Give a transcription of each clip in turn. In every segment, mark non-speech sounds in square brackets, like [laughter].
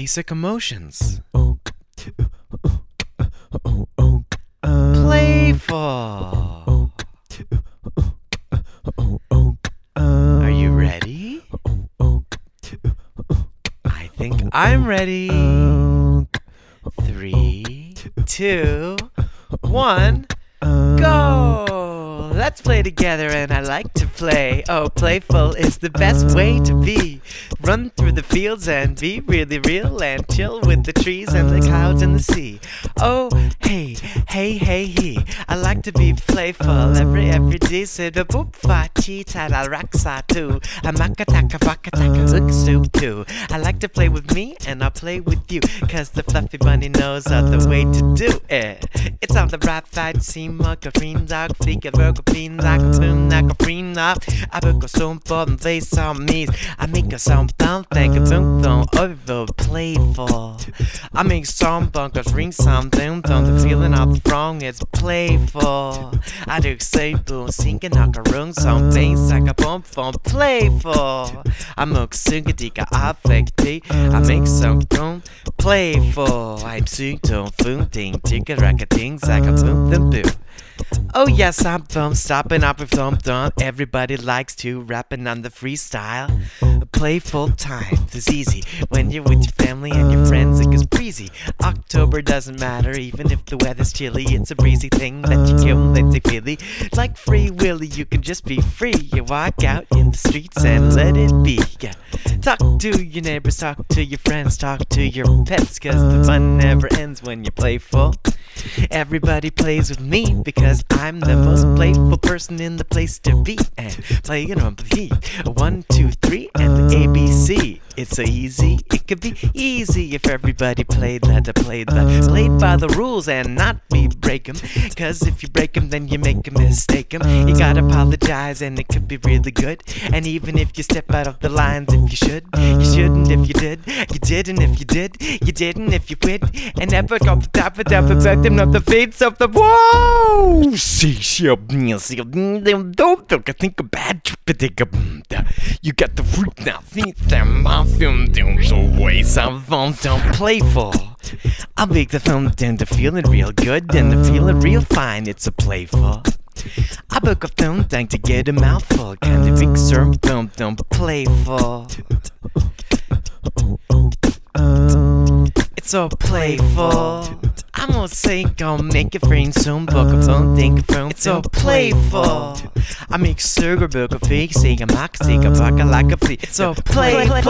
basic emotions. Playful. Are you ready? I think I'm ready. Three, two, one, go! Let's play together, and I like to play. Oh, playful is the best way to be. Run through the fields and be really real and chill with the trees and the clouds and the sea. Oh, hey, hey, hey, he. I like to be playful every every day. Said a boop fa chi ta da raksa too. A makataka bakataka look soup too. I like to play with me and I'll play with you. Cause the fluffy bunny knows of the way to do it. It's on the right side, see mugga green dog, flick a virgo like a boom, like a green up. I book a soon for and they saw me. I make a sound down, think a boom, boom, over playful. I make some bunkers ring something, don't the feeling the wrong, it's playful. I do say boom, singing like a room, some things like a boom, boom, playful. I make singa dika affecty, I make some boom, playful. I'm sing to boom, ding, ticka, racka, dings, like a boom, boom, boom. Oh yes, I'm thumb stopping up with thumb thumb. Everybody likes to rapping on the freestyle. A playful time is easy when you're with your family and your friends. It goes breezy. October doesn't matter even if the weather's chilly. It's a breezy thing that you kill it feely. Like free willy, you can just be free. You walk out in the streets and let it be. Yeah. Talk to your neighbors, talk to your friends, talk to your pets, cause the fun never ends when you're playful. Everybody plays with me because I'm the most playful person in the place to be. And playing on the beat. One, two, three, and. It's so easy, it could be easy if everybody played that to play that. Played by the rules and not be break 'em. Cause if you break 'em, then you make a mistake 'em. You gotta apologize and it could be really good. And even if you step out of the lines, if you should, you shouldn't if you did. You didn't if you did, you didn't if you quit. And never go the top of the victim of the fates of the whoa. See, she um, um, um, don't think a bad You got the freak now, think that my film doing so ways I'm fun, don't playful. I'll make the film tend to feeling real good and the feeling real fine. It's a playful. I book a film tank to get a mouthful. Kind of big serve film, don't playful. It's so playful. I'm gonna say, gonna make it free soon. Book a phone, think. It's so playful. I make sugar, book a fake, say a mock, take a bucket like a flea. It's so playful.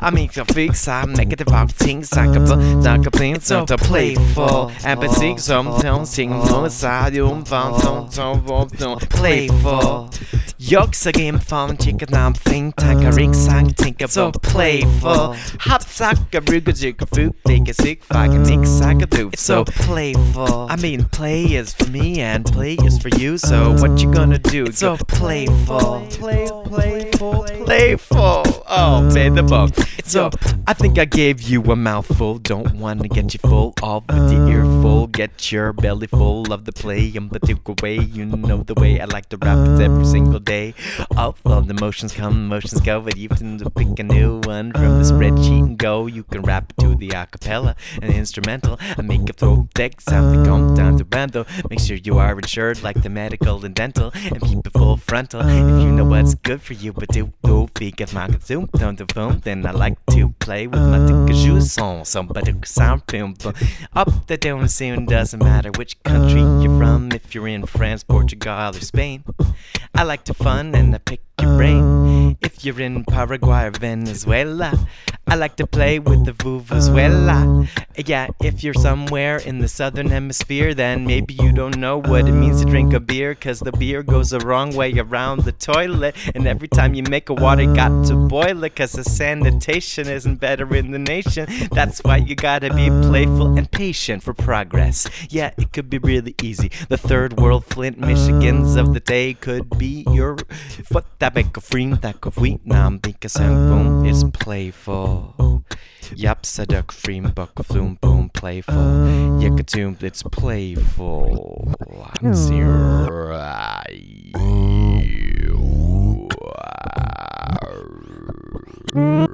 I make a fix, I make it about things I can put, I can play so to playful. But sing some tones, sing no side, you found some, some, some, playful. Yokes again, fun, chicken, I'm think, take a ring, sang, think about so playful. Hop, sock, a rig, a jig, a food, make a sick, fuck, a mix, I could do. So playful. I mean, play is for me and play is for you, so what you gonna do? It's so playful. Play, playful, playful. Oh, man, the book. Uh, [laughs] so, I think I gave you a mouthful. Don't wanna get you full with the earful. Uh, get your belly full of the play in particular way. You know the way I like to rap it every uh, single day. All of the motions come, motions go, but you can pick a new one from the spreadsheet and go. You can rap it to the acapella and the instrumental and make a throw deck sound to come down to random. Make sure you are insured like the medical and dental and keep it full frontal. If you know what's good for you, but do do get my consume on the phone, then I like to play with my Tikaju song. Somebody sound film up the down soon doesn't matter which country you're from. If you're in France, Portugal, or Spain, I like to fun and I pick your brain. Oh. If you're in Paraguay or Venezuela, I like to play with the Vuvuzuela. Oh. Yeah, if you're somewhere in the southern hemisphere, then maybe you don't know what it means to drink a beer, cause the beer goes the wrong way around the toilet. And every time you make a water, you got to boil it, cause the sanitation isn't better in the nation. That's why you gotta be playful and patient for progress. Yeah, it could be really easy. The third world Flint, Michigans of the day could be your foot that big that um, um, oh. boom is playful. Yep, said a buck floom boom playful. Yakatoom, it's playful. I'm uh, zero. Mm. Uh,